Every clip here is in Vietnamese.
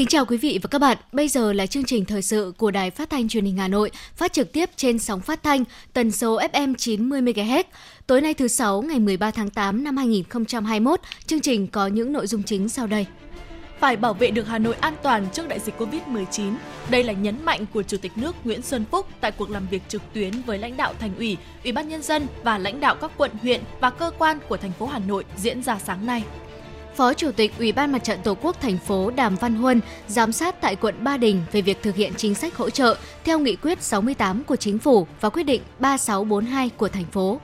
Kính chào quý vị và các bạn. Bây giờ là chương trình thời sự của Đài Phát thanh Truyền hình Hà Nội, phát trực tiếp trên sóng phát thanh tần số FM 90 MHz. Tối nay thứ sáu ngày 13 tháng 8 năm 2021, chương trình có những nội dung chính sau đây. Phải bảo vệ được Hà Nội an toàn trước đại dịch Covid-19. Đây là nhấn mạnh của Chủ tịch nước Nguyễn Xuân Phúc tại cuộc làm việc trực tuyến với lãnh đạo thành ủy, ủy ban nhân dân và lãnh đạo các quận, huyện và cơ quan của thành phố Hà Nội diễn ra sáng nay. Phó Chủ tịch Ủy ban Mặt trận Tổ quốc thành phố Đàm Văn Huân giám sát tại quận Ba Đình về việc thực hiện chính sách hỗ trợ theo nghị quyết 68 của chính phủ và quyết định 3642 của thành phố.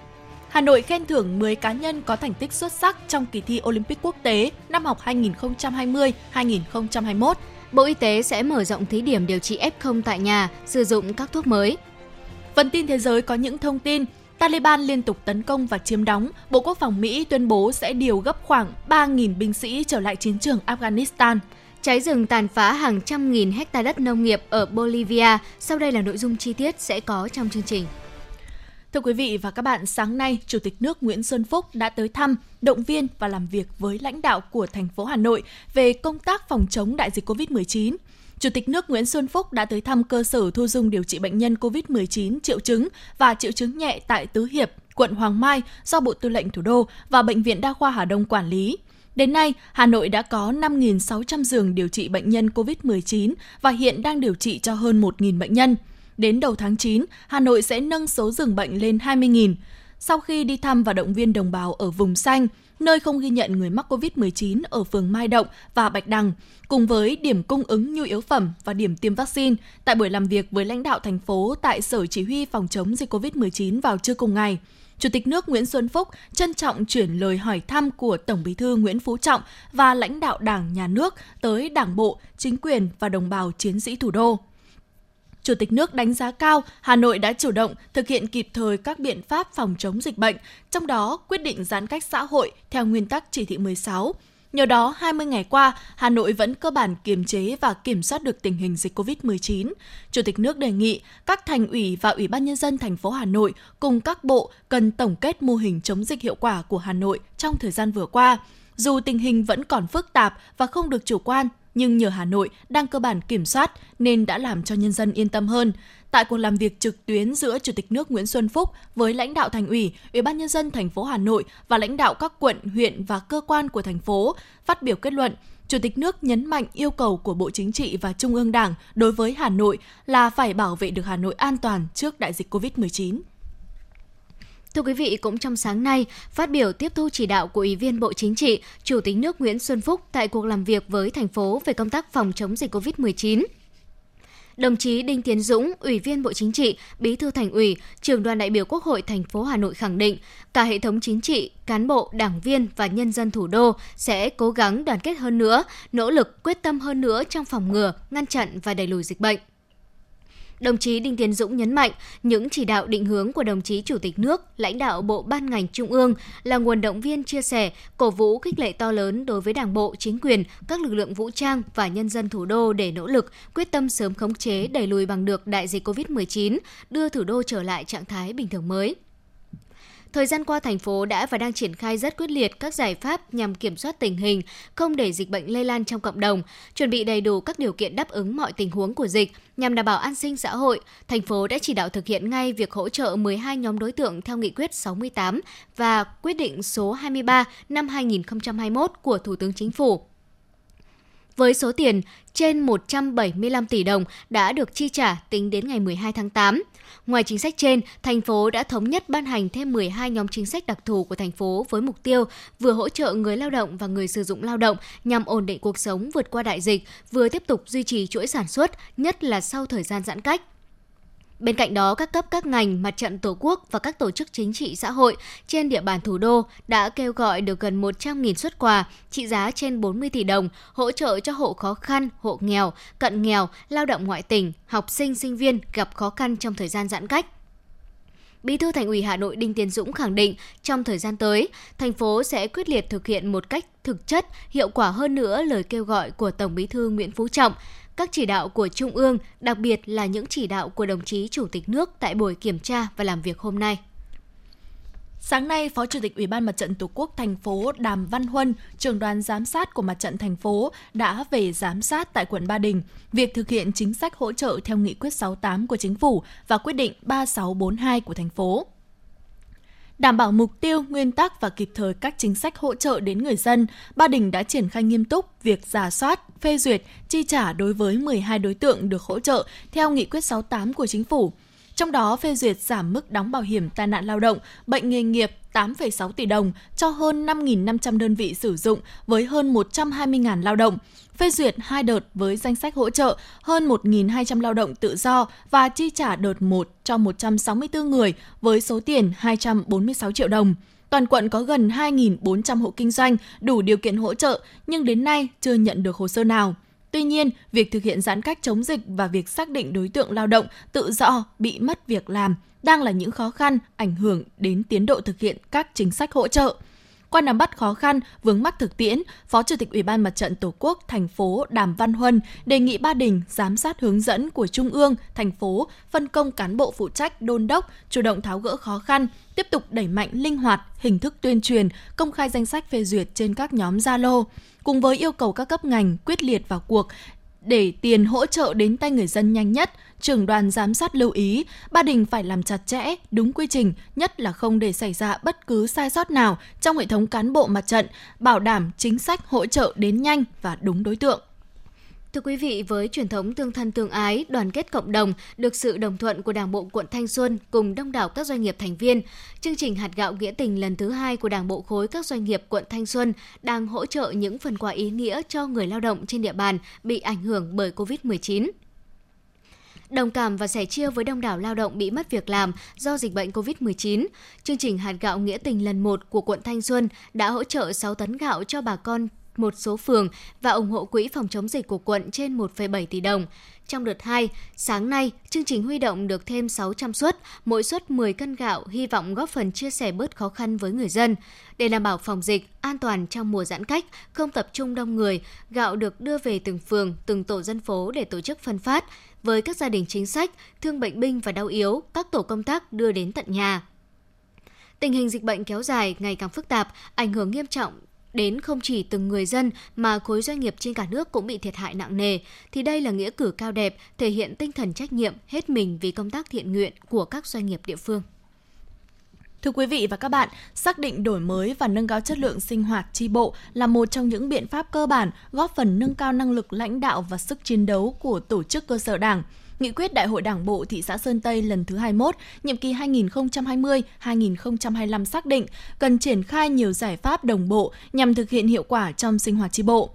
Hà Nội khen thưởng 10 cá nhân có thành tích xuất sắc trong kỳ thi Olympic quốc tế năm học 2020-2021. Bộ Y tế sẽ mở rộng thí điểm điều trị F0 tại nhà, sử dụng các thuốc mới. Phần tin thế giới có những thông tin Taliban liên tục tấn công và chiếm đóng, Bộ Quốc phòng Mỹ tuyên bố sẽ điều gấp khoảng 3.000 binh sĩ trở lại chiến trường Afghanistan. Cháy rừng tàn phá hàng trăm nghìn hecta đất nông nghiệp ở Bolivia. Sau đây là nội dung chi tiết sẽ có trong chương trình. Thưa quý vị và các bạn, sáng nay, Chủ tịch nước Nguyễn Xuân Phúc đã tới thăm, động viên và làm việc với lãnh đạo của thành phố Hà Nội về công tác phòng chống đại dịch COVID-19. Chủ tịch nước Nguyễn Xuân Phúc đã tới thăm cơ sở thu dung điều trị bệnh nhân COVID-19 triệu chứng và triệu chứng nhẹ tại Tứ Hiệp, quận Hoàng Mai do Bộ Tư lệnh Thủ đô và Bệnh viện Đa khoa Hà Đông quản lý. Đến nay, Hà Nội đã có 5.600 giường điều trị bệnh nhân COVID-19 và hiện đang điều trị cho hơn 1.000 bệnh nhân. Đến đầu tháng 9, Hà Nội sẽ nâng số giường bệnh lên 20.000. Sau khi đi thăm và động viên đồng bào ở vùng xanh, nơi không ghi nhận người mắc COVID-19 ở phường Mai Động và Bạch Đằng, cùng với điểm cung ứng nhu yếu phẩm và điểm tiêm vaccine tại buổi làm việc với lãnh đạo thành phố tại Sở Chỉ huy phòng chống dịch COVID-19 vào trưa cùng ngày. Chủ tịch nước Nguyễn Xuân Phúc trân trọng chuyển lời hỏi thăm của Tổng Bí thư Nguyễn Phú Trọng và lãnh đạo Đảng, Nhà nước tới Đảng bộ, chính quyền và đồng bào chiến sĩ thủ đô. Chủ tịch nước đánh giá cao Hà Nội đã chủ động thực hiện kịp thời các biện pháp phòng chống dịch bệnh, trong đó quyết định giãn cách xã hội theo nguyên tắc chỉ thị 16. Nhờ đó, 20 ngày qua, Hà Nội vẫn cơ bản kiềm chế và kiểm soát được tình hình dịch COVID-19. Chủ tịch nước đề nghị các thành ủy và Ủy ban nhân dân thành phố Hà Nội cùng các bộ cần tổng kết mô hình chống dịch hiệu quả của Hà Nội trong thời gian vừa qua. Dù tình hình vẫn còn phức tạp và không được chủ quan, nhưng nhờ Hà Nội đang cơ bản kiểm soát nên đã làm cho nhân dân yên tâm hơn. Tại cuộc làm việc trực tuyến giữa Chủ tịch nước Nguyễn Xuân Phúc với lãnh đạo thành ủy, Ủy ban nhân dân thành phố Hà Nội và lãnh đạo các quận, huyện và cơ quan của thành phố, phát biểu kết luận, Chủ tịch nước nhấn mạnh yêu cầu của Bộ Chính trị và Trung ương Đảng đối với Hà Nội là phải bảo vệ được Hà Nội an toàn trước đại dịch COVID-19. Thưa quý vị, cũng trong sáng nay, phát biểu tiếp thu chỉ đạo của Ủy viên Bộ Chính trị, Chủ tịch nước Nguyễn Xuân Phúc tại cuộc làm việc với thành phố về công tác phòng chống dịch COVID-19. Đồng chí Đinh Tiến Dũng, Ủy viên Bộ Chính trị, Bí thư Thành ủy, Trưởng đoàn đại biểu Quốc hội thành phố Hà Nội khẳng định, cả hệ thống chính trị, cán bộ, đảng viên và nhân dân thủ đô sẽ cố gắng đoàn kết hơn nữa, nỗ lực quyết tâm hơn nữa trong phòng ngừa, ngăn chặn và đẩy lùi dịch bệnh. Đồng chí Đinh Tiến Dũng nhấn mạnh, những chỉ đạo định hướng của đồng chí Chủ tịch nước, lãnh đạo bộ ban ngành trung ương là nguồn động viên chia sẻ, cổ vũ khích lệ to lớn đối với Đảng bộ, chính quyền, các lực lượng vũ trang và nhân dân thủ đô để nỗ lực quyết tâm sớm khống chế đẩy lùi bằng được đại dịch COVID-19, đưa thủ đô trở lại trạng thái bình thường mới. Thời gian qua, thành phố đã và đang triển khai rất quyết liệt các giải pháp nhằm kiểm soát tình hình, không để dịch bệnh lây lan trong cộng đồng, chuẩn bị đầy đủ các điều kiện đáp ứng mọi tình huống của dịch nhằm đảm bảo an sinh xã hội. Thành phố đã chỉ đạo thực hiện ngay việc hỗ trợ 12 nhóm đối tượng theo nghị quyết 68 và quyết định số 23 năm 2021 của Thủ tướng Chính phủ với số tiền trên 175 tỷ đồng đã được chi trả tính đến ngày 12 tháng 8. Ngoài chính sách trên, thành phố đã thống nhất ban hành thêm 12 nhóm chính sách đặc thù của thành phố với mục tiêu vừa hỗ trợ người lao động và người sử dụng lao động nhằm ổn định cuộc sống vượt qua đại dịch, vừa tiếp tục duy trì chuỗi sản xuất, nhất là sau thời gian giãn cách. Bên cạnh đó, các cấp các ngành, mặt trận Tổ quốc và các tổ chức chính trị xã hội trên địa bàn thủ đô đã kêu gọi được gần 100.000 xuất quà trị giá trên 40 tỷ đồng hỗ trợ cho hộ khó khăn, hộ nghèo, cận nghèo, lao động ngoại tỉnh, học sinh, sinh viên gặp khó khăn trong thời gian giãn cách. Bí thư Thành ủy Hà Nội Đinh Tiến Dũng khẳng định trong thời gian tới, thành phố sẽ quyết liệt thực hiện một cách thực chất, hiệu quả hơn nữa lời kêu gọi của Tổng Bí thư Nguyễn Phú Trọng, các chỉ đạo của Trung ương, đặc biệt là những chỉ đạo của đồng chí Chủ tịch nước tại buổi kiểm tra và làm việc hôm nay. Sáng nay, Phó Chủ tịch Ủy ban Mặt trận Tổ quốc thành phố Đàm Văn Huân, trưởng đoàn giám sát của Mặt trận thành phố đã về giám sát tại quận Ba Đình việc thực hiện chính sách hỗ trợ theo nghị quyết 68 của chính phủ và quyết định 3642 của thành phố đảm bảo mục tiêu, nguyên tắc và kịp thời các chính sách hỗ trợ đến người dân, Ba Đình đã triển khai nghiêm túc việc giả soát, phê duyệt, chi trả đối với 12 đối tượng được hỗ trợ theo nghị quyết 68 của chính phủ. Trong đó phê duyệt giảm mức đóng bảo hiểm tai nạn lao động, bệnh nghề nghiệp 8,6 tỷ đồng cho hơn 5.500 đơn vị sử dụng với hơn 120.000 lao động, phê duyệt hai đợt với danh sách hỗ trợ hơn 1.200 lao động tự do và chi trả đợt 1 cho 164 người với số tiền 246 triệu đồng. Toàn quận có gần 2.400 hộ kinh doanh đủ điều kiện hỗ trợ nhưng đến nay chưa nhận được hồ sơ nào. Tuy nhiên, việc thực hiện giãn cách chống dịch và việc xác định đối tượng lao động tự do bị mất việc làm đang là những khó khăn ảnh hưởng đến tiến độ thực hiện các chính sách hỗ trợ. Qua nắm bắt khó khăn, vướng mắc thực tiễn, Phó Chủ tịch Ủy ban Mặt trận Tổ quốc thành phố Đàm Văn Huân đề nghị Ba Đình giám sát hướng dẫn của Trung ương, thành phố, phân công cán bộ phụ trách đôn đốc, chủ động tháo gỡ khó khăn, tiếp tục đẩy mạnh linh hoạt hình thức tuyên truyền, công khai danh sách phê duyệt trên các nhóm Zalo, cùng với yêu cầu các cấp ngành quyết liệt vào cuộc để tiền hỗ trợ đến tay người dân nhanh nhất, trưởng đoàn giám sát lưu ý, Ba Đình phải làm chặt chẽ, đúng quy trình, nhất là không để xảy ra bất cứ sai sót nào trong hệ thống cán bộ mặt trận, bảo đảm chính sách hỗ trợ đến nhanh và đúng đối tượng. Thưa quý vị, với truyền thống tương thân tương ái, đoàn kết cộng đồng, được sự đồng thuận của Đảng bộ quận Thanh Xuân cùng đông đảo các doanh nghiệp thành viên, chương trình hạt gạo nghĩa tình lần thứ hai của Đảng bộ khối các doanh nghiệp quận Thanh Xuân đang hỗ trợ những phần quà ý nghĩa cho người lao động trên địa bàn bị ảnh hưởng bởi Covid-19 đồng cảm và sẻ chia với đông đảo lao động bị mất việc làm do dịch bệnh COVID-19. Chương trình hạt gạo nghĩa tình lần 1 của quận Thanh Xuân đã hỗ trợ 6 tấn gạo cho bà con một số phường và ủng hộ quỹ phòng chống dịch của quận trên 1,7 tỷ đồng. Trong đợt 2, sáng nay, chương trình huy động được thêm 600 suất, mỗi suất 10 cân gạo, hy vọng góp phần chia sẻ bớt khó khăn với người dân. Để đảm bảo phòng dịch, an toàn trong mùa giãn cách, không tập trung đông người, gạo được đưa về từng phường, từng tổ dân phố để tổ chức phân phát. Với các gia đình chính sách, thương bệnh binh và đau yếu, các tổ công tác đưa đến tận nhà. Tình hình dịch bệnh kéo dài ngày càng phức tạp, ảnh hưởng nghiêm trọng đến không chỉ từng người dân mà khối doanh nghiệp trên cả nước cũng bị thiệt hại nặng nề, thì đây là nghĩa cử cao đẹp, thể hiện tinh thần trách nhiệm hết mình vì công tác thiện nguyện của các doanh nghiệp địa phương. Thưa quý vị và các bạn, xác định đổi mới và nâng cao chất lượng sinh hoạt tri bộ là một trong những biện pháp cơ bản góp phần nâng cao năng lực lãnh đạo và sức chiến đấu của tổ chức cơ sở đảng. Nghị quyết Đại hội Đảng bộ thị xã Sơn Tây lần thứ 21, nhiệm kỳ 2020-2025 xác định cần triển khai nhiều giải pháp đồng bộ nhằm thực hiện hiệu quả trong sinh hoạt tri bộ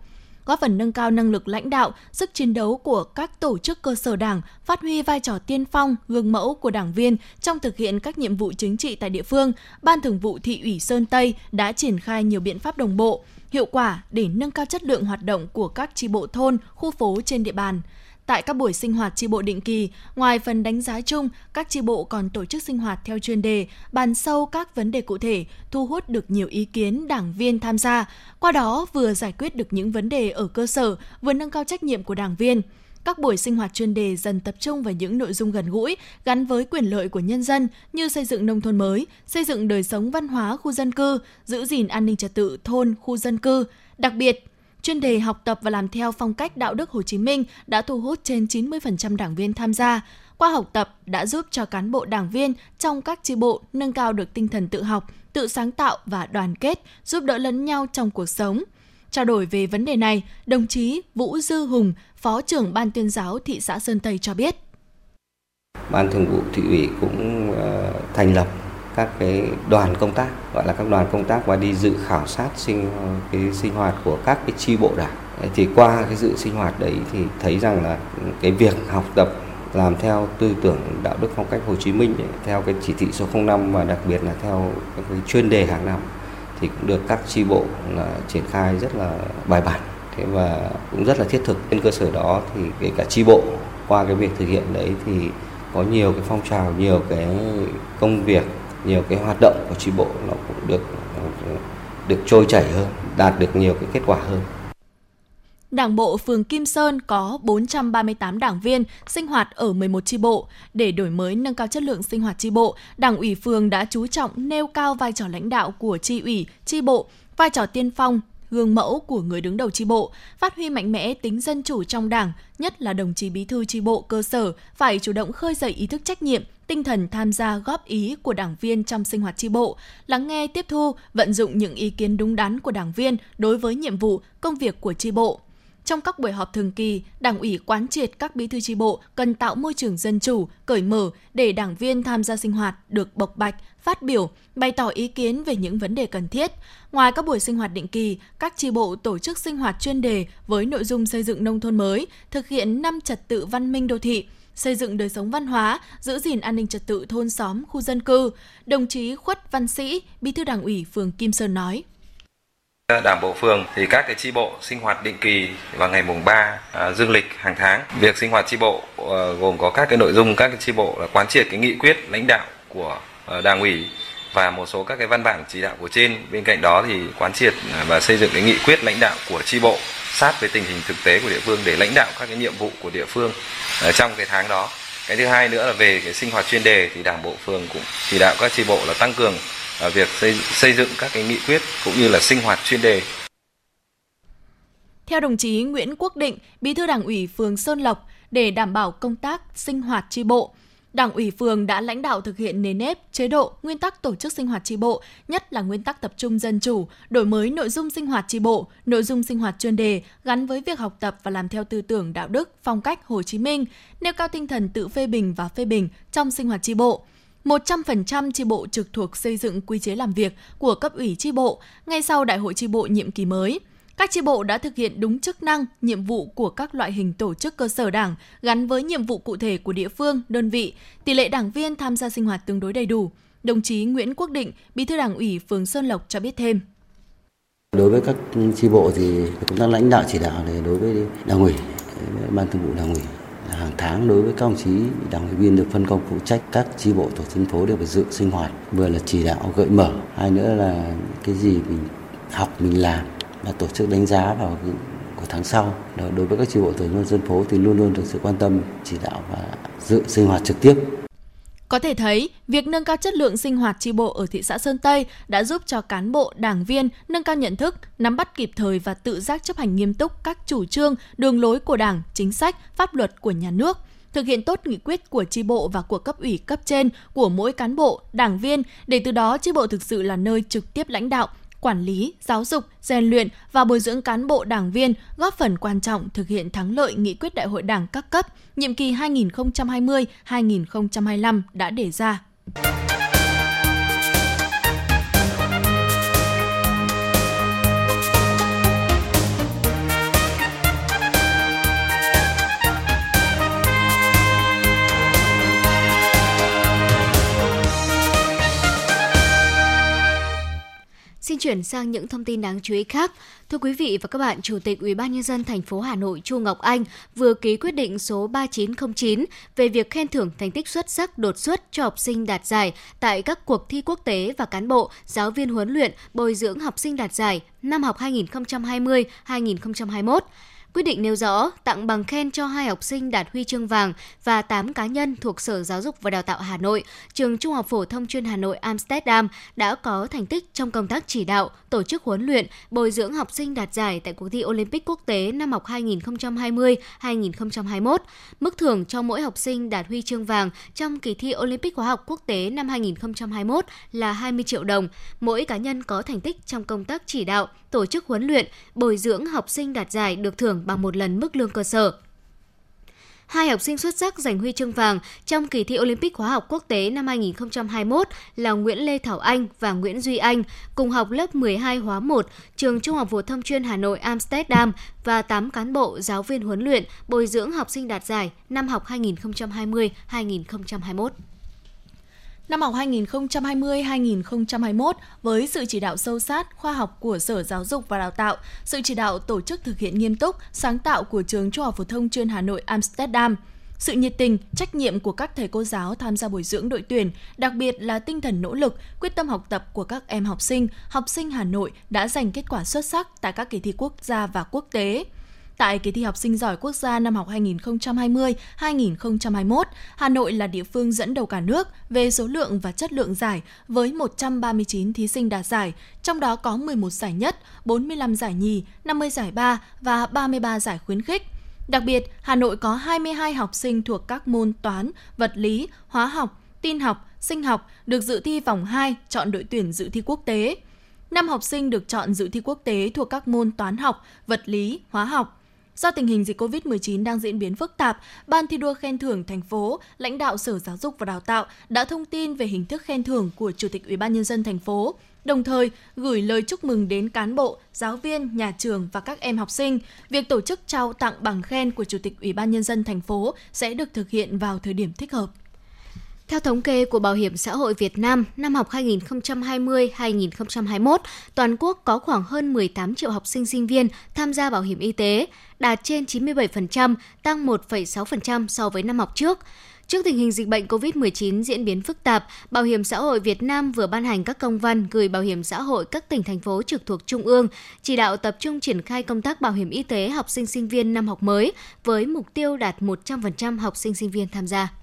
góp phần nâng cao năng lực lãnh đạo, sức chiến đấu của các tổ chức cơ sở đảng, phát huy vai trò tiên phong, gương mẫu của đảng viên trong thực hiện các nhiệm vụ chính trị tại địa phương, Ban Thường vụ Thị ủy Sơn Tây đã triển khai nhiều biện pháp đồng bộ, hiệu quả để nâng cao chất lượng hoạt động của các tri bộ thôn, khu phố trên địa bàn. Tại các buổi sinh hoạt tri bộ định kỳ, ngoài phần đánh giá chung, các tri bộ còn tổ chức sinh hoạt theo chuyên đề, bàn sâu các vấn đề cụ thể, thu hút được nhiều ý kiến đảng viên tham gia. Qua đó vừa giải quyết được những vấn đề ở cơ sở, vừa nâng cao trách nhiệm của đảng viên. Các buổi sinh hoạt chuyên đề dần tập trung vào những nội dung gần gũi, gắn với quyền lợi của nhân dân như xây dựng nông thôn mới, xây dựng đời sống văn hóa khu dân cư, giữ gìn an ninh trật tự thôn, khu dân cư. Đặc biệt, chuyên đề học tập và làm theo phong cách đạo đức Hồ Chí Minh đã thu hút trên 90% đảng viên tham gia. Qua học tập đã giúp cho cán bộ đảng viên trong các chi bộ nâng cao được tinh thần tự học, tự sáng tạo và đoàn kết, giúp đỡ lẫn nhau trong cuộc sống. Trao đổi về vấn đề này, đồng chí Vũ Dư Hùng, Phó trưởng Ban tuyên giáo thị xã Sơn Tây cho biết. Ban thường vụ thị ủy cũng ờ, thành lập các cái đoàn công tác gọi là các đoàn công tác và đi dự khảo sát sinh cái sinh hoạt của các cái chi bộ đảng. Thì qua cái dự sinh hoạt đấy thì thấy rằng là cái việc học tập làm theo tư tưởng đạo đức phong cách Hồ Chí Minh ấy, theo cái chỉ thị số 05 và đặc biệt là theo cái chuyên đề hàng năm thì cũng được các chi bộ là triển khai rất là bài bản thế và cũng rất là thiết thực. Trên cơ sở đó thì kể cả chi bộ qua cái việc thực hiện đấy thì có nhiều cái phong trào, nhiều cái công việc, nhiều cái hoạt động của tri bộ nó cũng được được trôi chảy hơn, đạt được nhiều cái kết quả hơn. Đảng bộ phường Kim Sơn có 438 đảng viên sinh hoạt ở 11 chi bộ. Để đổi mới nâng cao chất lượng sinh hoạt chi bộ, Đảng ủy phường đã chú trọng nêu cao vai trò lãnh đạo của chi ủy, chi bộ, vai trò tiên phong, gương mẫu của người đứng đầu chi bộ, phát huy mạnh mẽ tính dân chủ trong Đảng, nhất là đồng chí bí thư chi bộ cơ sở phải chủ động khơi dậy ý thức trách nhiệm, tinh thần tham gia góp ý của đảng viên trong sinh hoạt tri bộ, lắng nghe tiếp thu, vận dụng những ý kiến đúng đắn của đảng viên đối với nhiệm vụ, công việc của tri bộ. Trong các buổi họp thường kỳ, Đảng ủy quán triệt các bí thư tri bộ cần tạo môi trường dân chủ, cởi mở để đảng viên tham gia sinh hoạt được bộc bạch, phát biểu, bày tỏ ý kiến về những vấn đề cần thiết. Ngoài các buổi sinh hoạt định kỳ, các tri bộ tổ chức sinh hoạt chuyên đề với nội dung xây dựng nông thôn mới, thực hiện năm trật tự văn minh đô thị, xây dựng đời sống văn hóa, giữ gìn an ninh trật tự thôn xóm, khu dân cư. Đồng chí Khuất Văn Sĩ, Bí thư Đảng ủy phường Kim Sơn nói: Đảng bộ phường thì các cái chi bộ sinh hoạt định kỳ vào ngày mùng 3 à, dương lịch hàng tháng. Việc sinh hoạt chi bộ à, gồm có các cái nội dung các cái chi bộ là quán triệt cái nghị quyết lãnh đạo của à, Đảng ủy và một số các cái văn bản chỉ đạo của trên. Bên cạnh đó thì quán triệt à, và xây dựng cái nghị quyết lãnh đạo của tri bộ sát với tình hình thực tế của địa phương để lãnh đạo các cái nhiệm vụ của địa phương à, trong cái tháng đó. Cái thứ hai nữa là về cái sinh hoạt chuyên đề thì Đảng bộ phường cũng chỉ đạo các tri bộ là tăng cường à, việc xây, xây dựng các cái nghị quyết cũng như là sinh hoạt chuyên đề. Theo đồng chí Nguyễn Quốc Định, Bí thư Đảng ủy phường Sơn Lộc, để đảm bảo công tác sinh hoạt tri bộ, Đảng ủy phường đã lãnh đạo thực hiện nền nếp, chế độ, nguyên tắc tổ chức sinh hoạt tri bộ, nhất là nguyên tắc tập trung dân chủ, đổi mới nội dung sinh hoạt tri bộ, nội dung sinh hoạt chuyên đề gắn với việc học tập và làm theo tư tưởng đạo đức, phong cách Hồ Chí Minh, nêu cao tinh thần tự phê bình và phê bình trong sinh hoạt tri bộ 100% chi bộ trực thuộc xây dựng quy chế làm việc của cấp ủy chi bộ ngay sau đại hội chi bộ nhiệm kỳ mới. Các chi bộ đã thực hiện đúng chức năng, nhiệm vụ của các loại hình tổ chức cơ sở đảng gắn với nhiệm vụ cụ thể của địa phương, đơn vị, tỷ lệ đảng viên tham gia sinh hoạt tương đối đầy đủ. Đồng chí Nguyễn Quốc Định, Bí thư Đảng ủy phường Sơn Lộc cho biết thêm. Đối với các chi bộ thì công tác lãnh đạo chỉ đạo này đối với Đảng ủy, ban thường vụ Đảng ủy hàng tháng đối với các đồng chí đảng ủy viên được phân công phụ trách các chi bộ tổ dân phố đều phải dự sinh hoạt vừa là chỉ đạo gợi mở hai nữa là cái gì mình học mình làm và tổ chức đánh giá vào của tháng sau. Đối với các chi bộ tổ dân phố thì luôn luôn được sự quan tâm chỉ đạo và dự sinh hoạt trực tiếp. Có thể thấy, việc nâng cao chất lượng sinh hoạt tri bộ ở thị xã Sơn Tây đã giúp cho cán bộ, đảng viên nâng cao nhận thức, nắm bắt kịp thời và tự giác chấp hành nghiêm túc các chủ trương, đường lối của Đảng, chính sách, pháp luật của nhà nước thực hiện tốt nghị quyết của tri bộ và của cấp ủy cấp trên của mỗi cán bộ, đảng viên. Để từ đó tri bộ thực sự là nơi trực tiếp lãnh đạo, quản lý, giáo dục, rèn luyện và bồi dưỡng cán bộ đảng viên góp phần quan trọng thực hiện thắng lợi nghị quyết đại hội đảng các cấp nhiệm kỳ 2020-2025 đã đề ra. Xin chuyển sang những thông tin đáng chú ý khác. Thưa quý vị và các bạn, Chủ tịch Ủy ban nhân dân thành phố Hà Nội Chu Ngọc Anh vừa ký quyết định số 3909 về việc khen thưởng thành tích xuất sắc đột xuất cho học sinh đạt giải tại các cuộc thi quốc tế và cán bộ, giáo viên huấn luyện, bồi dưỡng học sinh đạt giải năm học 2020-2021. Quyết định nêu rõ tặng bằng khen cho hai học sinh đạt huy chương vàng và 8 cá nhân thuộc Sở Giáo dục và Đào tạo Hà Nội, trường Trung học phổ thông chuyên Hà Nội Amsterdam đã có thành tích trong công tác chỉ đạo, tổ chức huấn luyện, bồi dưỡng học sinh đạt giải tại cuộc thi Olympic quốc tế năm học 2020-2021. Mức thưởng cho mỗi học sinh đạt huy chương vàng trong kỳ thi Olympic hóa học quốc tế năm 2021 là 20 triệu đồng. Mỗi cá nhân có thành tích trong công tác chỉ đạo, tổ chức huấn luyện, bồi dưỡng học sinh đạt giải được thưởng thưởng bằng một lần mức lương cơ sở. Hai học sinh xuất sắc giành huy chương vàng trong kỳ thi Olympic hóa học quốc tế năm 2021 là Nguyễn Lê Thảo Anh và Nguyễn Duy Anh, cùng học lớp 12 hóa 1, trường Trung học phổ thông chuyên Hà Nội Amsterdam và 8 cán bộ giáo viên huấn luyện bồi dưỡng học sinh đạt giải năm học 2020-2021. Năm học 2020-2021, với sự chỉ đạo sâu sát, khoa học của Sở Giáo dục và Đào tạo, sự chỉ đạo tổ chức thực hiện nghiêm túc, sáng tạo của trường Trung học phổ thông chuyên Hà Nội Amsterdam, sự nhiệt tình, trách nhiệm của các thầy cô giáo tham gia bồi dưỡng đội tuyển, đặc biệt là tinh thần nỗ lực, quyết tâm học tập của các em học sinh, học sinh Hà Nội đã giành kết quả xuất sắc tại các kỳ thi quốc gia và quốc tế. Tại kỳ thi học sinh giỏi quốc gia năm học 2020-2021, Hà Nội là địa phương dẫn đầu cả nước về số lượng và chất lượng giải với 139 thí sinh đạt giải, trong đó có 11 giải nhất, 45 giải nhì, 50 giải ba và 33 giải khuyến khích. Đặc biệt, Hà Nội có 22 học sinh thuộc các môn toán, vật lý, hóa học, tin học, sinh học được dự thi vòng 2 chọn đội tuyển dự thi quốc tế. 5 học sinh được chọn dự thi quốc tế thuộc các môn toán học, vật lý, hóa học. Do tình hình dịch COVID-19 đang diễn biến phức tạp, Ban thi đua khen thưởng thành phố, lãnh đạo Sở Giáo dục và Đào tạo đã thông tin về hình thức khen thưởng của Chủ tịch Ủy ban nhân dân thành phố, đồng thời gửi lời chúc mừng đến cán bộ, giáo viên, nhà trường và các em học sinh. Việc tổ chức trao tặng bằng khen của Chủ tịch Ủy ban nhân dân thành phố sẽ được thực hiện vào thời điểm thích hợp. Theo thống kê của Bảo hiểm xã hội Việt Nam, năm học 2020-2021, toàn quốc có khoảng hơn 18 triệu học sinh sinh viên tham gia bảo hiểm y tế, đạt trên 97%, tăng 1,6% so với năm học trước. Trước tình hình dịch bệnh COVID-19 diễn biến phức tạp, Bảo hiểm xã hội Việt Nam vừa ban hành các công văn gửi Bảo hiểm xã hội các tỉnh thành phố trực thuộc Trung ương, chỉ đạo tập trung triển khai công tác bảo hiểm y tế học sinh sinh viên năm học mới với mục tiêu đạt 100% học sinh sinh viên tham gia.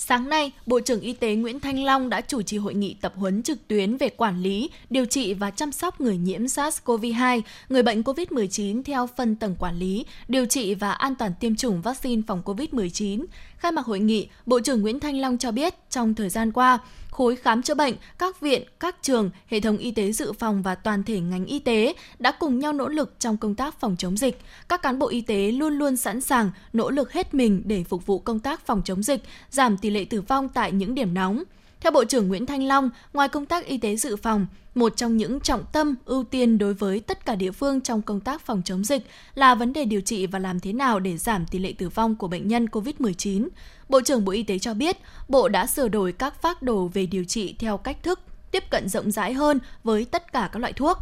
Sáng nay, Bộ trưởng Y tế Nguyễn Thanh Long đã chủ trì hội nghị tập huấn trực tuyến về quản lý, điều trị và chăm sóc người nhiễm SARS-CoV-2, người bệnh COVID-19 theo phân tầng quản lý, điều trị và an toàn tiêm chủng vaccine phòng COVID-19. Khai mạc hội nghị, Bộ trưởng Nguyễn Thanh Long cho biết trong thời gian qua, khối khám chữa bệnh, các viện, các trường, hệ thống y tế dự phòng và toàn thể ngành y tế đã cùng nhau nỗ lực trong công tác phòng chống dịch. Các cán bộ y tế luôn luôn sẵn sàng, nỗ lực hết mình để phục vụ công tác phòng chống dịch, giảm tỷ tỷ lệ tử vong tại những điểm nóng. Theo Bộ trưởng Nguyễn Thanh Long, ngoài công tác y tế dự phòng, một trong những trọng tâm ưu tiên đối với tất cả địa phương trong công tác phòng chống dịch là vấn đề điều trị và làm thế nào để giảm tỷ lệ tử vong của bệnh nhân COVID-19. Bộ trưởng Bộ Y tế cho biết, Bộ đã sửa đổi các phác đồ về điều trị theo cách thức tiếp cận rộng rãi hơn với tất cả các loại thuốc.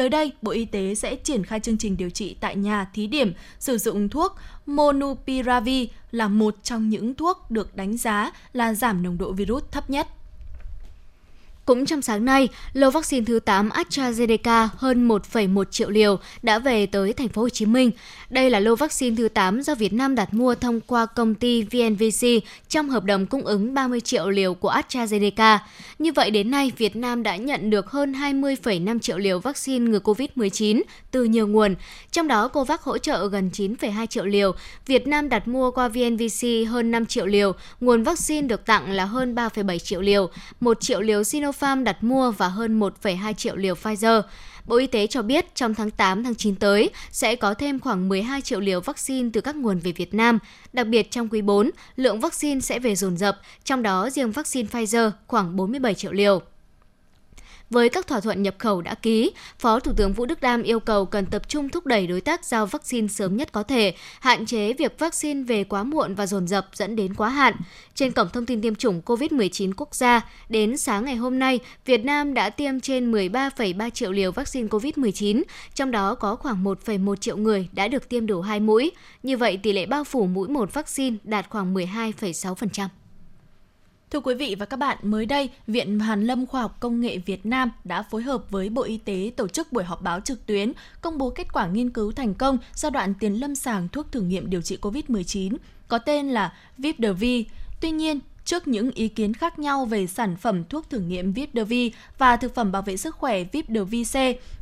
Tới đây, Bộ Y tế sẽ triển khai chương trình điều trị tại nhà thí điểm sử dụng thuốc Monupiravir là một trong những thuốc được đánh giá là giảm nồng độ virus thấp nhất. Cũng trong sáng nay, lô vaccine thứ 8 AstraZeneca hơn 1,1 triệu liều đã về tới thành phố Hồ Chí Minh. Đây là lô vaccine thứ 8 do Việt Nam đặt mua thông qua công ty VNVC trong hợp đồng cung ứng 30 triệu liều của AstraZeneca. Như vậy đến nay, Việt Nam đã nhận được hơn 20,5 triệu liều vaccine ngừa COVID-19 từ nhiều nguồn. Trong đó, COVAX hỗ trợ gần 9,2 triệu liều. Việt Nam đặt mua qua VNVC hơn 5 triệu liều. Nguồn vaccine được tặng là hơn 3,7 triệu liều. 1 triệu liều Sinopharm đặt mua và hơn 1,2 triệu liều Pfizer. Bộ Y tế cho biết trong tháng 8 tháng 9 tới sẽ có thêm khoảng 12 triệu liều vaccine từ các nguồn về Việt Nam. Đặc biệt trong quý 4, lượng vaccine sẽ về dồn dập, trong đó riêng vaccine Pfizer khoảng 47 triệu liều. Với các thỏa thuận nhập khẩu đã ký, Phó Thủ tướng Vũ Đức Đam yêu cầu cần tập trung thúc đẩy đối tác giao vaccine sớm nhất có thể, hạn chế việc vaccine về quá muộn và dồn dập dẫn đến quá hạn. Trên cổng thông tin tiêm chủng COVID-19 quốc gia, đến sáng ngày hôm nay, Việt Nam đã tiêm trên 13,3 triệu liều vaccine COVID-19, trong đó có khoảng 1,1 triệu người đã được tiêm đủ 2 mũi. Như vậy, tỷ lệ bao phủ mũi một vaccine đạt khoảng 12,6%. Thưa quý vị và các bạn, mới đây, Viện Hàn Lâm Khoa học Công nghệ Việt Nam đã phối hợp với Bộ Y tế tổ chức buổi họp báo trực tuyến công bố kết quả nghiên cứu thành công giai đoạn tiền lâm sàng thuốc thử nghiệm điều trị COVID-19 có tên là Vipdervi Tuy nhiên, trước những ý kiến khác nhau về sản phẩm thuốc thử nghiệm Vipdervi và thực phẩm bảo vệ sức khỏe Vipdevi C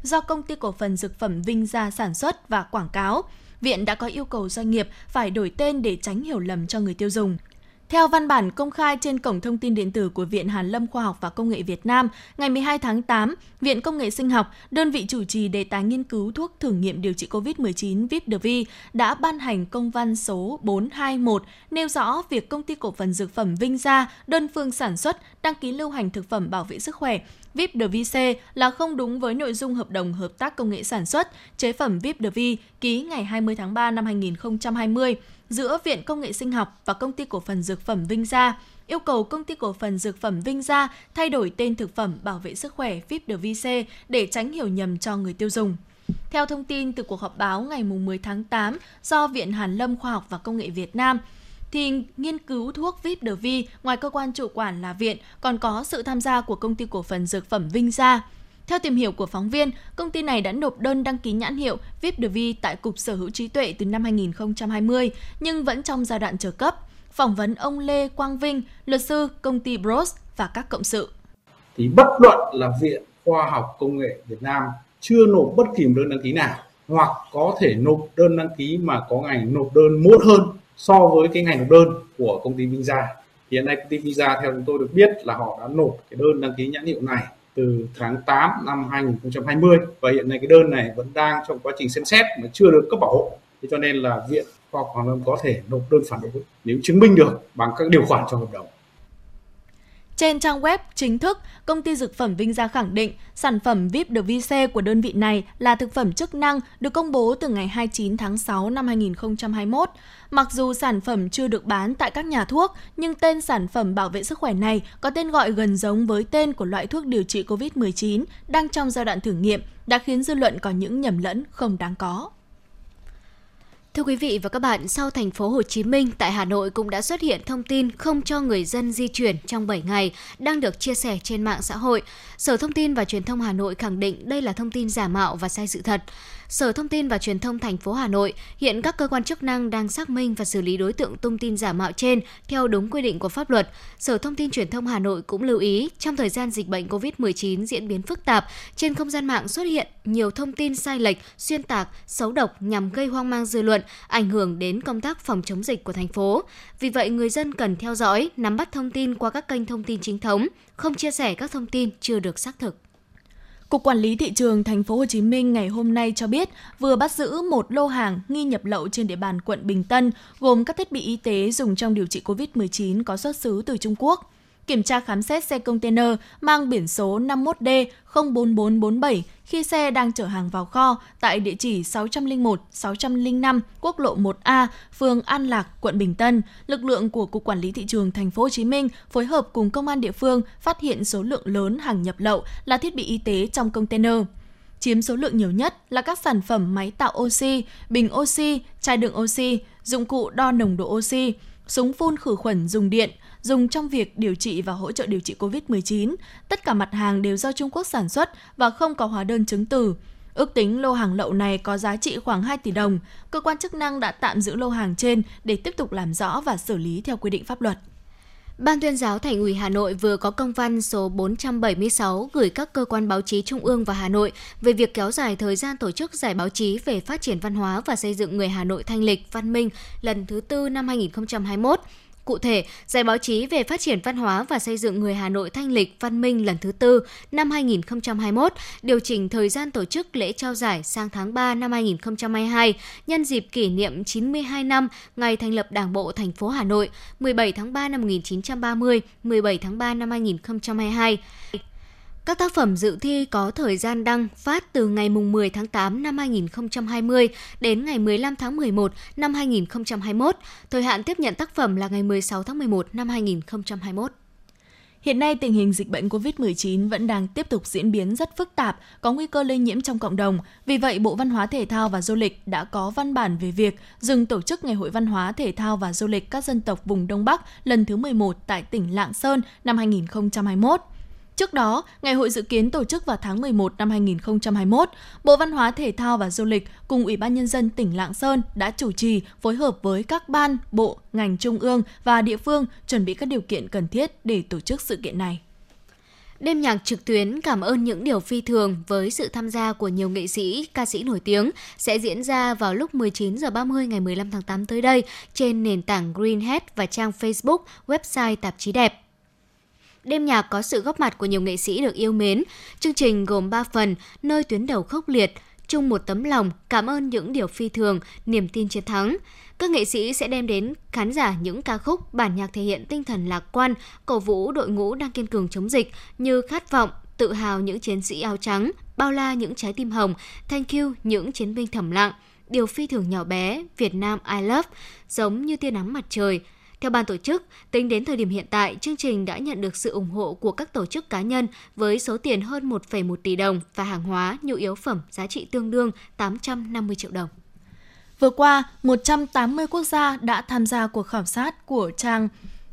do công ty cổ phần dược phẩm Vinh Gia sản xuất và quảng cáo, Viện đã có yêu cầu doanh nghiệp phải đổi tên để tránh hiểu lầm cho người tiêu dùng. Theo văn bản công khai trên cổng thông tin điện tử của Viện Hàn Lâm Khoa học và Công nghệ Việt Nam, ngày 12 tháng 8, Viện Công nghệ Sinh học, đơn vị chủ trì đề tài nghiên cứu thuốc thử nghiệm điều trị COVID-19 Vipdervi đã ban hành công văn số 421 nêu rõ việc công ty cổ phần dược phẩm Vinh Gia đơn phương sản xuất, đăng ký lưu hành thực phẩm bảo vệ sức khỏe VIP DVC là không đúng với nội dung hợp đồng hợp tác công nghệ sản xuất chế phẩm VIP DV ký ngày 20 tháng 3 năm 2020 giữa Viện Công nghệ Sinh học và Công ty Cổ phần Dược phẩm Vinh Gia yêu cầu công ty cổ phần dược phẩm Vinh Gia thay đổi tên thực phẩm bảo vệ sức khỏe VIP DVC để tránh hiểu nhầm cho người tiêu dùng. Theo thông tin từ cuộc họp báo ngày 10 tháng 8 do Viện Hàn Lâm Khoa học và Công nghệ Việt Nam, thì nghiên cứu thuốc Vipdervi ngoài cơ quan chủ quản là viện còn có sự tham gia của công ty cổ phần dược phẩm Vinh Gia. Theo tìm hiểu của phóng viên, công ty này đã nộp đơn đăng ký nhãn hiệu Vipdervi tại Cục Sở hữu trí tuệ từ năm 2020 nhưng vẫn trong giai đoạn chờ cấp. Phỏng vấn ông Lê Quang Vinh, luật sư công ty Bros và các cộng sự. Thì bất luận là Viện Khoa học Công nghệ Việt Nam chưa nộp bất kỳ đơn đăng ký nào hoặc có thể nộp đơn đăng ký mà có ngày nộp đơn muộn hơn so với cái ngày nộp đơn của công ty Visa. Hiện nay công ty Visa, theo chúng tôi được biết là họ đã nộp cái đơn đăng ký nhãn hiệu này từ tháng 8 năm 2020 và hiện nay cái đơn này vẫn đang trong quá trình xem xét mà chưa được cấp bảo hộ. Thế cho nên là viện khoa học Hoàng Lâm có thể nộp đơn phản đối nếu chứng minh được bằng các điều khoản trong hợp đồng. Trên trang web chính thức, công ty dược phẩm Vinh Gia khẳng định sản phẩm VIP de VC của đơn vị này là thực phẩm chức năng được công bố từ ngày 29 tháng 6 năm 2021. Mặc dù sản phẩm chưa được bán tại các nhà thuốc, nhưng tên sản phẩm bảo vệ sức khỏe này có tên gọi gần giống với tên của loại thuốc điều trị COVID-19 đang trong giai đoạn thử nghiệm, đã khiến dư luận có những nhầm lẫn không đáng có. Thưa quý vị và các bạn, sau thành phố Hồ Chí Minh, tại Hà Nội cũng đã xuất hiện thông tin không cho người dân di chuyển trong 7 ngày đang được chia sẻ trên mạng xã hội. Sở Thông tin và Truyền thông Hà Nội khẳng định đây là thông tin giả mạo và sai sự thật. Sở Thông tin và Truyền thông thành phố Hà Nội hiện các cơ quan chức năng đang xác minh và xử lý đối tượng tung tin giả mạo trên theo đúng quy định của pháp luật. Sở Thông tin Truyền thông Hà Nội cũng lưu ý trong thời gian dịch bệnh COVID-19 diễn biến phức tạp, trên không gian mạng xuất hiện nhiều thông tin sai lệch, xuyên tạc, xấu độc nhằm gây hoang mang dư luận, ảnh hưởng đến công tác phòng chống dịch của thành phố. Vì vậy, người dân cần theo dõi, nắm bắt thông tin qua các kênh thông tin chính thống, không chia sẻ các thông tin chưa được xác thực. Cục Quản lý thị trường thành phố Hồ Chí Minh ngày hôm nay cho biết vừa bắt giữ một lô hàng nghi nhập lậu trên địa bàn quận Bình Tân, gồm các thiết bị y tế dùng trong điều trị COVID-19 có xuất xứ từ Trung Quốc kiểm tra khám xét xe container mang biển số 51D 04447 khi xe đang chở hàng vào kho tại địa chỉ 601, 605 quốc lộ 1A, phường An Lạc, quận Bình Tân, lực lượng của Cục Quản lý thị trường thành phố Hồ Chí Minh phối hợp cùng công an địa phương phát hiện số lượng lớn hàng nhập lậu là thiết bị y tế trong container. Chiếm số lượng nhiều nhất là các sản phẩm máy tạo oxy, bình oxy, chai đựng oxy, dụng cụ đo nồng độ oxy, súng phun khử khuẩn dùng điện, dùng trong việc điều trị và hỗ trợ điều trị COVID-19. Tất cả mặt hàng đều do Trung Quốc sản xuất và không có hóa đơn chứng từ. Ước tính lô hàng lậu này có giá trị khoảng 2 tỷ đồng. Cơ quan chức năng đã tạm giữ lô hàng trên để tiếp tục làm rõ và xử lý theo quy định pháp luật. Ban tuyên giáo Thành ủy Hà Nội vừa có công văn số 476 gửi các cơ quan báo chí trung ương và Hà Nội về việc kéo dài thời gian tổ chức giải báo chí về phát triển văn hóa và xây dựng người Hà Nội thanh lịch, văn minh lần thứ tư năm 2021 Cụ thể, Giải báo chí về phát triển văn hóa và xây dựng người Hà Nội thanh lịch văn minh lần thứ tư năm 2021 điều chỉnh thời gian tổ chức lễ trao giải sang tháng 3 năm 2022 nhân dịp kỷ niệm 92 năm ngày thành lập Đảng bộ thành phố Hà Nội 17 tháng 3 năm 1930, 17 tháng 3 năm 2022. Các tác phẩm dự thi có thời gian đăng phát từ ngày 10 tháng 8 năm 2020 đến ngày 15 tháng 11 năm 2021. Thời hạn tiếp nhận tác phẩm là ngày 16 tháng 11 năm 2021. Hiện nay tình hình dịch bệnh COVID-19 vẫn đang tiếp tục diễn biến rất phức tạp, có nguy cơ lây nhiễm trong cộng đồng. Vì vậy, Bộ Văn hóa Thể thao và Du lịch đã có văn bản về việc dừng tổ chức Ngày hội Văn hóa Thể thao và Du lịch các dân tộc vùng Đông Bắc lần thứ 11 tại tỉnh Lạng Sơn năm 2021. Trước đó, ngày hội dự kiến tổ chức vào tháng 11 năm 2021, Bộ Văn hóa Thể thao và Du lịch cùng Ủy ban Nhân dân tỉnh Lạng Sơn đã chủ trì phối hợp với các ban, bộ, ngành trung ương và địa phương chuẩn bị các điều kiện cần thiết để tổ chức sự kiện này. Đêm nhạc trực tuyến cảm ơn những điều phi thường với sự tham gia của nhiều nghệ sĩ, ca sĩ nổi tiếng sẽ diễn ra vào lúc 19 h 30 ngày 15 tháng 8 tới đây trên nền tảng Greenhead và trang Facebook, website tạp chí đẹp. Đêm nhạc có sự góp mặt của nhiều nghệ sĩ được yêu mến. Chương trình gồm 3 phần, nơi tuyến đầu khốc liệt, chung một tấm lòng, cảm ơn những điều phi thường, niềm tin chiến thắng. Các nghệ sĩ sẽ đem đến khán giả những ca khúc, bản nhạc thể hiện tinh thần lạc quan, cổ vũ đội ngũ đang kiên cường chống dịch như Khát vọng, Tự hào những chiến sĩ áo trắng, Bao la những trái tim hồng, Thank you những chiến binh thầm lặng, Điều phi thường nhỏ bé, Việt Nam I love, giống như tia nắng mặt trời, theo ban tổ chức, tính đến thời điểm hiện tại, chương trình đã nhận được sự ủng hộ của các tổ chức cá nhân với số tiền hơn 1,1 tỷ đồng và hàng hóa nhu yếu phẩm giá trị tương đương 850 triệu đồng. Vừa qua, 180 quốc gia đã tham gia cuộc khảo sát của trang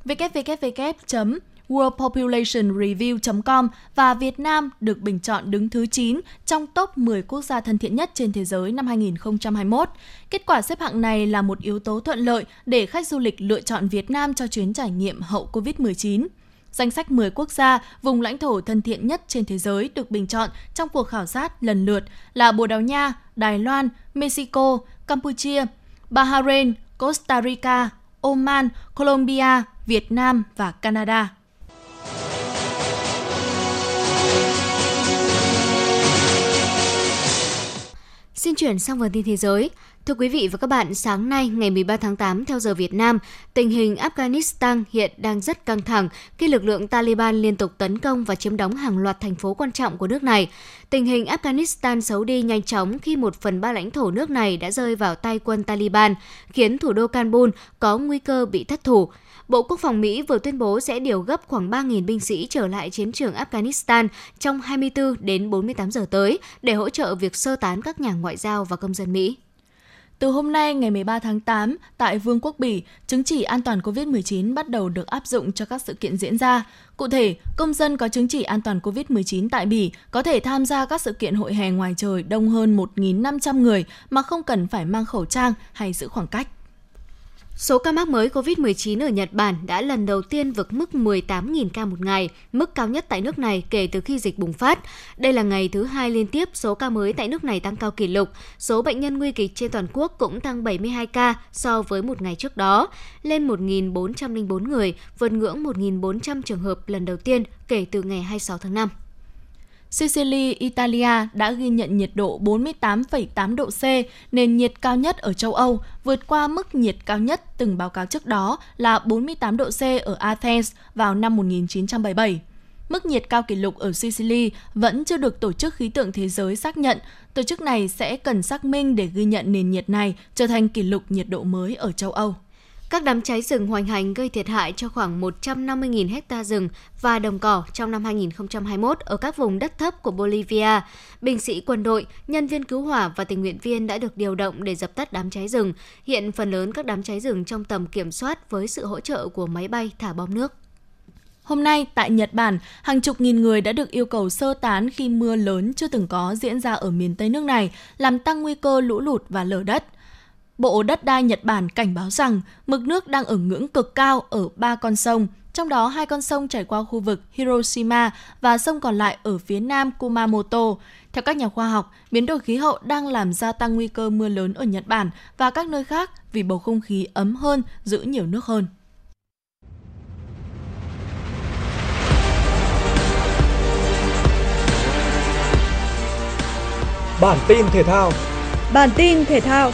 www worldpopulationreview.com và Việt Nam được bình chọn đứng thứ 9 trong top 10 quốc gia thân thiện nhất trên thế giới năm 2021. Kết quả xếp hạng này là một yếu tố thuận lợi để khách du lịch lựa chọn Việt Nam cho chuyến trải nghiệm hậu COVID-19. Danh sách 10 quốc gia, vùng lãnh thổ thân thiện nhất trên thế giới được bình chọn trong cuộc khảo sát lần lượt là Bồ Đào Nha, Đài Loan, Mexico, Campuchia, Bahrain, Costa Rica, Oman, Colombia, Việt Nam và Canada. Xin chuyển sang phần tin thế giới. Thưa quý vị và các bạn, sáng nay ngày 13 tháng 8 theo giờ Việt Nam, tình hình Afghanistan hiện đang rất căng thẳng khi lực lượng Taliban liên tục tấn công và chiếm đóng hàng loạt thành phố quan trọng của nước này. Tình hình Afghanistan xấu đi nhanh chóng khi một phần ba lãnh thổ nước này đã rơi vào tay quân Taliban, khiến thủ đô Kabul có nguy cơ bị thất thủ. Bộ Quốc phòng Mỹ vừa tuyên bố sẽ điều gấp khoảng 3.000 binh sĩ trở lại chiến trường Afghanistan trong 24 đến 48 giờ tới để hỗ trợ việc sơ tán các nhà ngoại giao và công dân Mỹ. Từ hôm nay ngày 13 tháng 8, tại Vương quốc Bỉ, chứng chỉ an toàn COVID-19 bắt đầu được áp dụng cho các sự kiện diễn ra. Cụ thể, công dân có chứng chỉ an toàn COVID-19 tại Bỉ có thể tham gia các sự kiện hội hè ngoài trời đông hơn 1.500 người mà không cần phải mang khẩu trang hay giữ khoảng cách. Số ca mắc mới COVID-19 ở Nhật Bản đã lần đầu tiên vượt mức 18.000 ca một ngày, mức cao nhất tại nước này kể từ khi dịch bùng phát. Đây là ngày thứ hai liên tiếp số ca mới tại nước này tăng cao kỷ lục. Số bệnh nhân nguy kịch trên toàn quốc cũng tăng 72 ca so với một ngày trước đó, lên 1.404 người, vượt ngưỡng 1.400 trường hợp lần đầu tiên kể từ ngày 26 tháng 5. Sicily, Italia đã ghi nhận nhiệt độ 48,8 độ C, nền nhiệt cao nhất ở châu Âu, vượt qua mức nhiệt cao nhất từng báo cáo trước đó là 48 độ C ở Athens vào năm 1977. Mức nhiệt cao kỷ lục ở Sicily vẫn chưa được Tổ chức Khí tượng Thế giới xác nhận. Tổ chức này sẽ cần xác minh để ghi nhận nền nhiệt này trở thành kỷ lục nhiệt độ mới ở châu Âu. Các đám cháy rừng hoành hành gây thiệt hại cho khoảng 150.000 hecta rừng và đồng cỏ trong năm 2021 ở các vùng đất thấp của Bolivia. Binh sĩ quân đội, nhân viên cứu hỏa và tình nguyện viên đã được điều động để dập tắt đám cháy rừng. Hiện phần lớn các đám cháy rừng trong tầm kiểm soát với sự hỗ trợ của máy bay thả bom nước. Hôm nay, tại Nhật Bản, hàng chục nghìn người đã được yêu cầu sơ tán khi mưa lớn chưa từng có diễn ra ở miền Tây nước này, làm tăng nguy cơ lũ lụt và lở đất. Bộ Đất đai Nhật Bản cảnh báo rằng mực nước đang ở ngưỡng cực cao ở ba con sông, trong đó hai con sông chảy qua khu vực Hiroshima và sông còn lại ở phía nam Kumamoto. Theo các nhà khoa học, biến đổi khí hậu đang làm gia tăng nguy cơ mưa lớn ở Nhật Bản và các nơi khác vì bầu không khí ấm hơn, giữ nhiều nước hơn. Bản tin thể thao Bản tin thể thao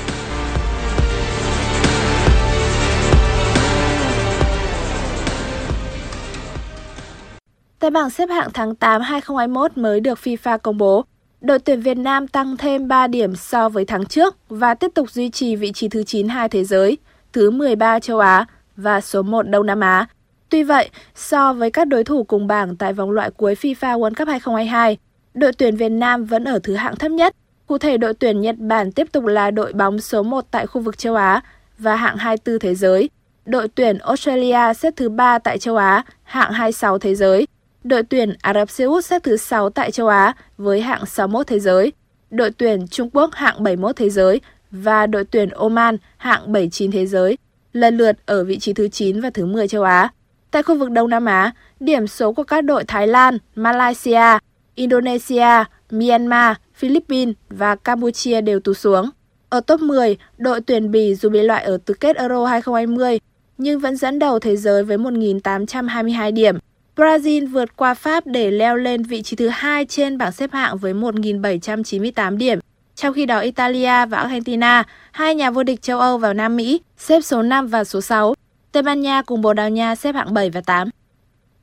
Tại bảng xếp hạng tháng 8 2021 mới được FIFA công bố, đội tuyển Việt Nam tăng thêm 3 điểm so với tháng trước và tiếp tục duy trì vị trí thứ 92 thế giới, thứ 13 châu Á và số 1 Đông Nam Á. Tuy vậy, so với các đối thủ cùng bảng tại vòng loại cuối FIFA World Cup 2022, đội tuyển Việt Nam vẫn ở thứ hạng thấp nhất. Cụ thể, đội tuyển Nhật Bản tiếp tục là đội bóng số 1 tại khu vực châu Á và hạng 24 thế giới. Đội tuyển Australia xếp thứ 3 tại châu Á, hạng 26 thế giới. Đội tuyển Ả Rập Xê Út xếp thứ 6 tại châu Á với hạng 61 thế giới. Đội tuyển Trung Quốc hạng 71 thế giới và đội tuyển Oman hạng 79 thế giới, lần lượt ở vị trí thứ 9 và thứ 10 châu Á. Tại khu vực Đông Nam Á, điểm số của các đội Thái Lan, Malaysia, Indonesia, Myanmar, Philippines và Campuchia đều tụt xuống. Ở top 10, đội tuyển Bỉ dù bị loại ở tứ kết Euro 2020 nhưng vẫn dẫn đầu thế giới với 1.822 điểm – Brazil vượt qua Pháp để leo lên vị trí thứ hai trên bảng xếp hạng với 1.798 điểm. Trong khi đó Italia và Argentina, hai nhà vô địch châu Âu vào Nam Mỹ, xếp số 5 và số 6. Tây Ban Nha cùng Bồ Đào Nha xếp hạng 7 và 8.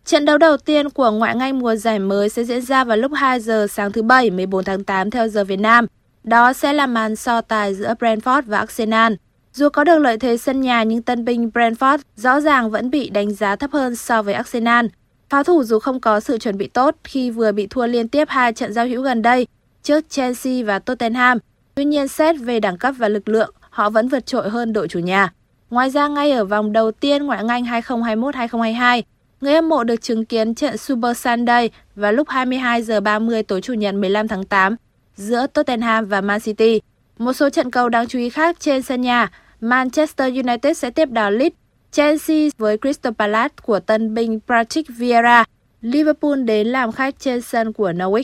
Trận đấu đầu tiên của ngoại ngay mùa giải mới sẽ diễn ra vào lúc 2 giờ sáng thứ Bảy 14 tháng 8 theo giờ Việt Nam. Đó sẽ là màn so tài giữa Brentford và Arsenal. Dù có được lợi thế sân nhà nhưng tân binh Brentford rõ ràng vẫn bị đánh giá thấp hơn so với Arsenal. Pháo thủ dù không có sự chuẩn bị tốt khi vừa bị thua liên tiếp hai trận giao hữu gần đây trước Chelsea và Tottenham, tuy nhiên xét về đẳng cấp và lực lượng, họ vẫn vượt trội hơn đội chủ nhà. Ngoài ra, ngay ở vòng đầu tiên ngoại hạng Anh 2021-2022, người hâm mộ được chứng kiến trận Super Sunday vào lúc 22 giờ 30 tối Chủ nhật 15 tháng 8 giữa Tottenham và Man City. Một số trận cầu đáng chú ý khác trên sân nhà, Manchester United sẽ tiếp đón Leeds, Chelsea với Crystal Palace của tân binh Patrick Vieira, Liverpool đến làm khách trên sân của Norwich.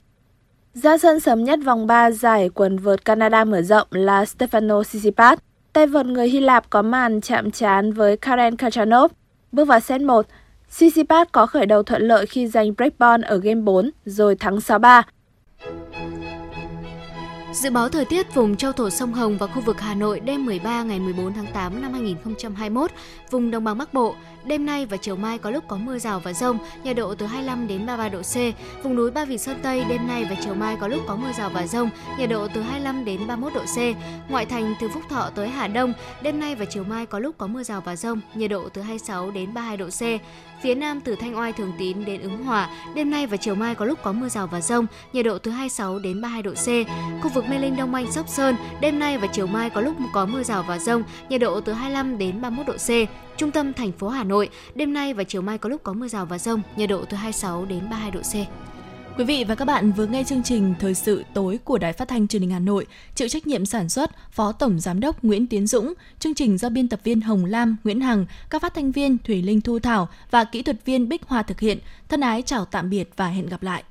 Ra sân sớm nhất vòng 3 giải quần vợt Canada mở rộng là Stefano Tsitsipas. Tay vợt người Hy Lạp có màn chạm trán với Karen Khachanov. Bước vào set 1, Tsitsipas có khởi đầu thuận lợi khi giành break ball ở game 4 rồi thắng 6-3. Dự báo thời tiết vùng châu thổ sông Hồng và khu vực Hà Nội đêm 13 ngày 14 tháng 8 năm 2021, vùng đồng bằng Bắc Bộ, đêm nay và chiều mai có lúc có mưa rào và rông, nhiệt độ từ 25 đến 33 độ C. Vùng núi Ba Vì Sơn Tây đêm nay và chiều mai có lúc có mưa rào và rông, nhiệt độ từ 25 đến 31 độ C. Ngoại thành từ Phúc Thọ tới Hà Đông, đêm nay và chiều mai có lúc có mưa rào và rông, nhiệt độ từ 26 đến 32 độ C. Phía Nam từ Thanh Oai Thường Tín đến Ứng Hòa, đêm nay và chiều mai có lúc có mưa rào và rông, nhiệt độ từ 26 đến 32 độ C. Khu vực Mê Linh Đông Anh Sóc Sơn, đêm nay và chiều mai có lúc có mưa rào và rông, nhiệt độ từ 25 đến 31 độ C. Trung tâm thành phố Hà Nội, đêm nay và chiều mai có lúc có mưa rào và rông, nhiệt độ từ 26 đến 32 độ C. Quý vị và các bạn vừa nghe chương trình Thời sự tối của Đài Phát thanh Truyền hình Hà Nội, chịu trách nhiệm sản xuất Phó Tổng Giám đốc Nguyễn Tiến Dũng, chương trình do biên tập viên Hồng Lam, Nguyễn Hằng, các phát thanh viên Thủy Linh Thu Thảo và kỹ thuật viên Bích Hoa thực hiện. Thân ái chào tạm biệt và hẹn gặp lại.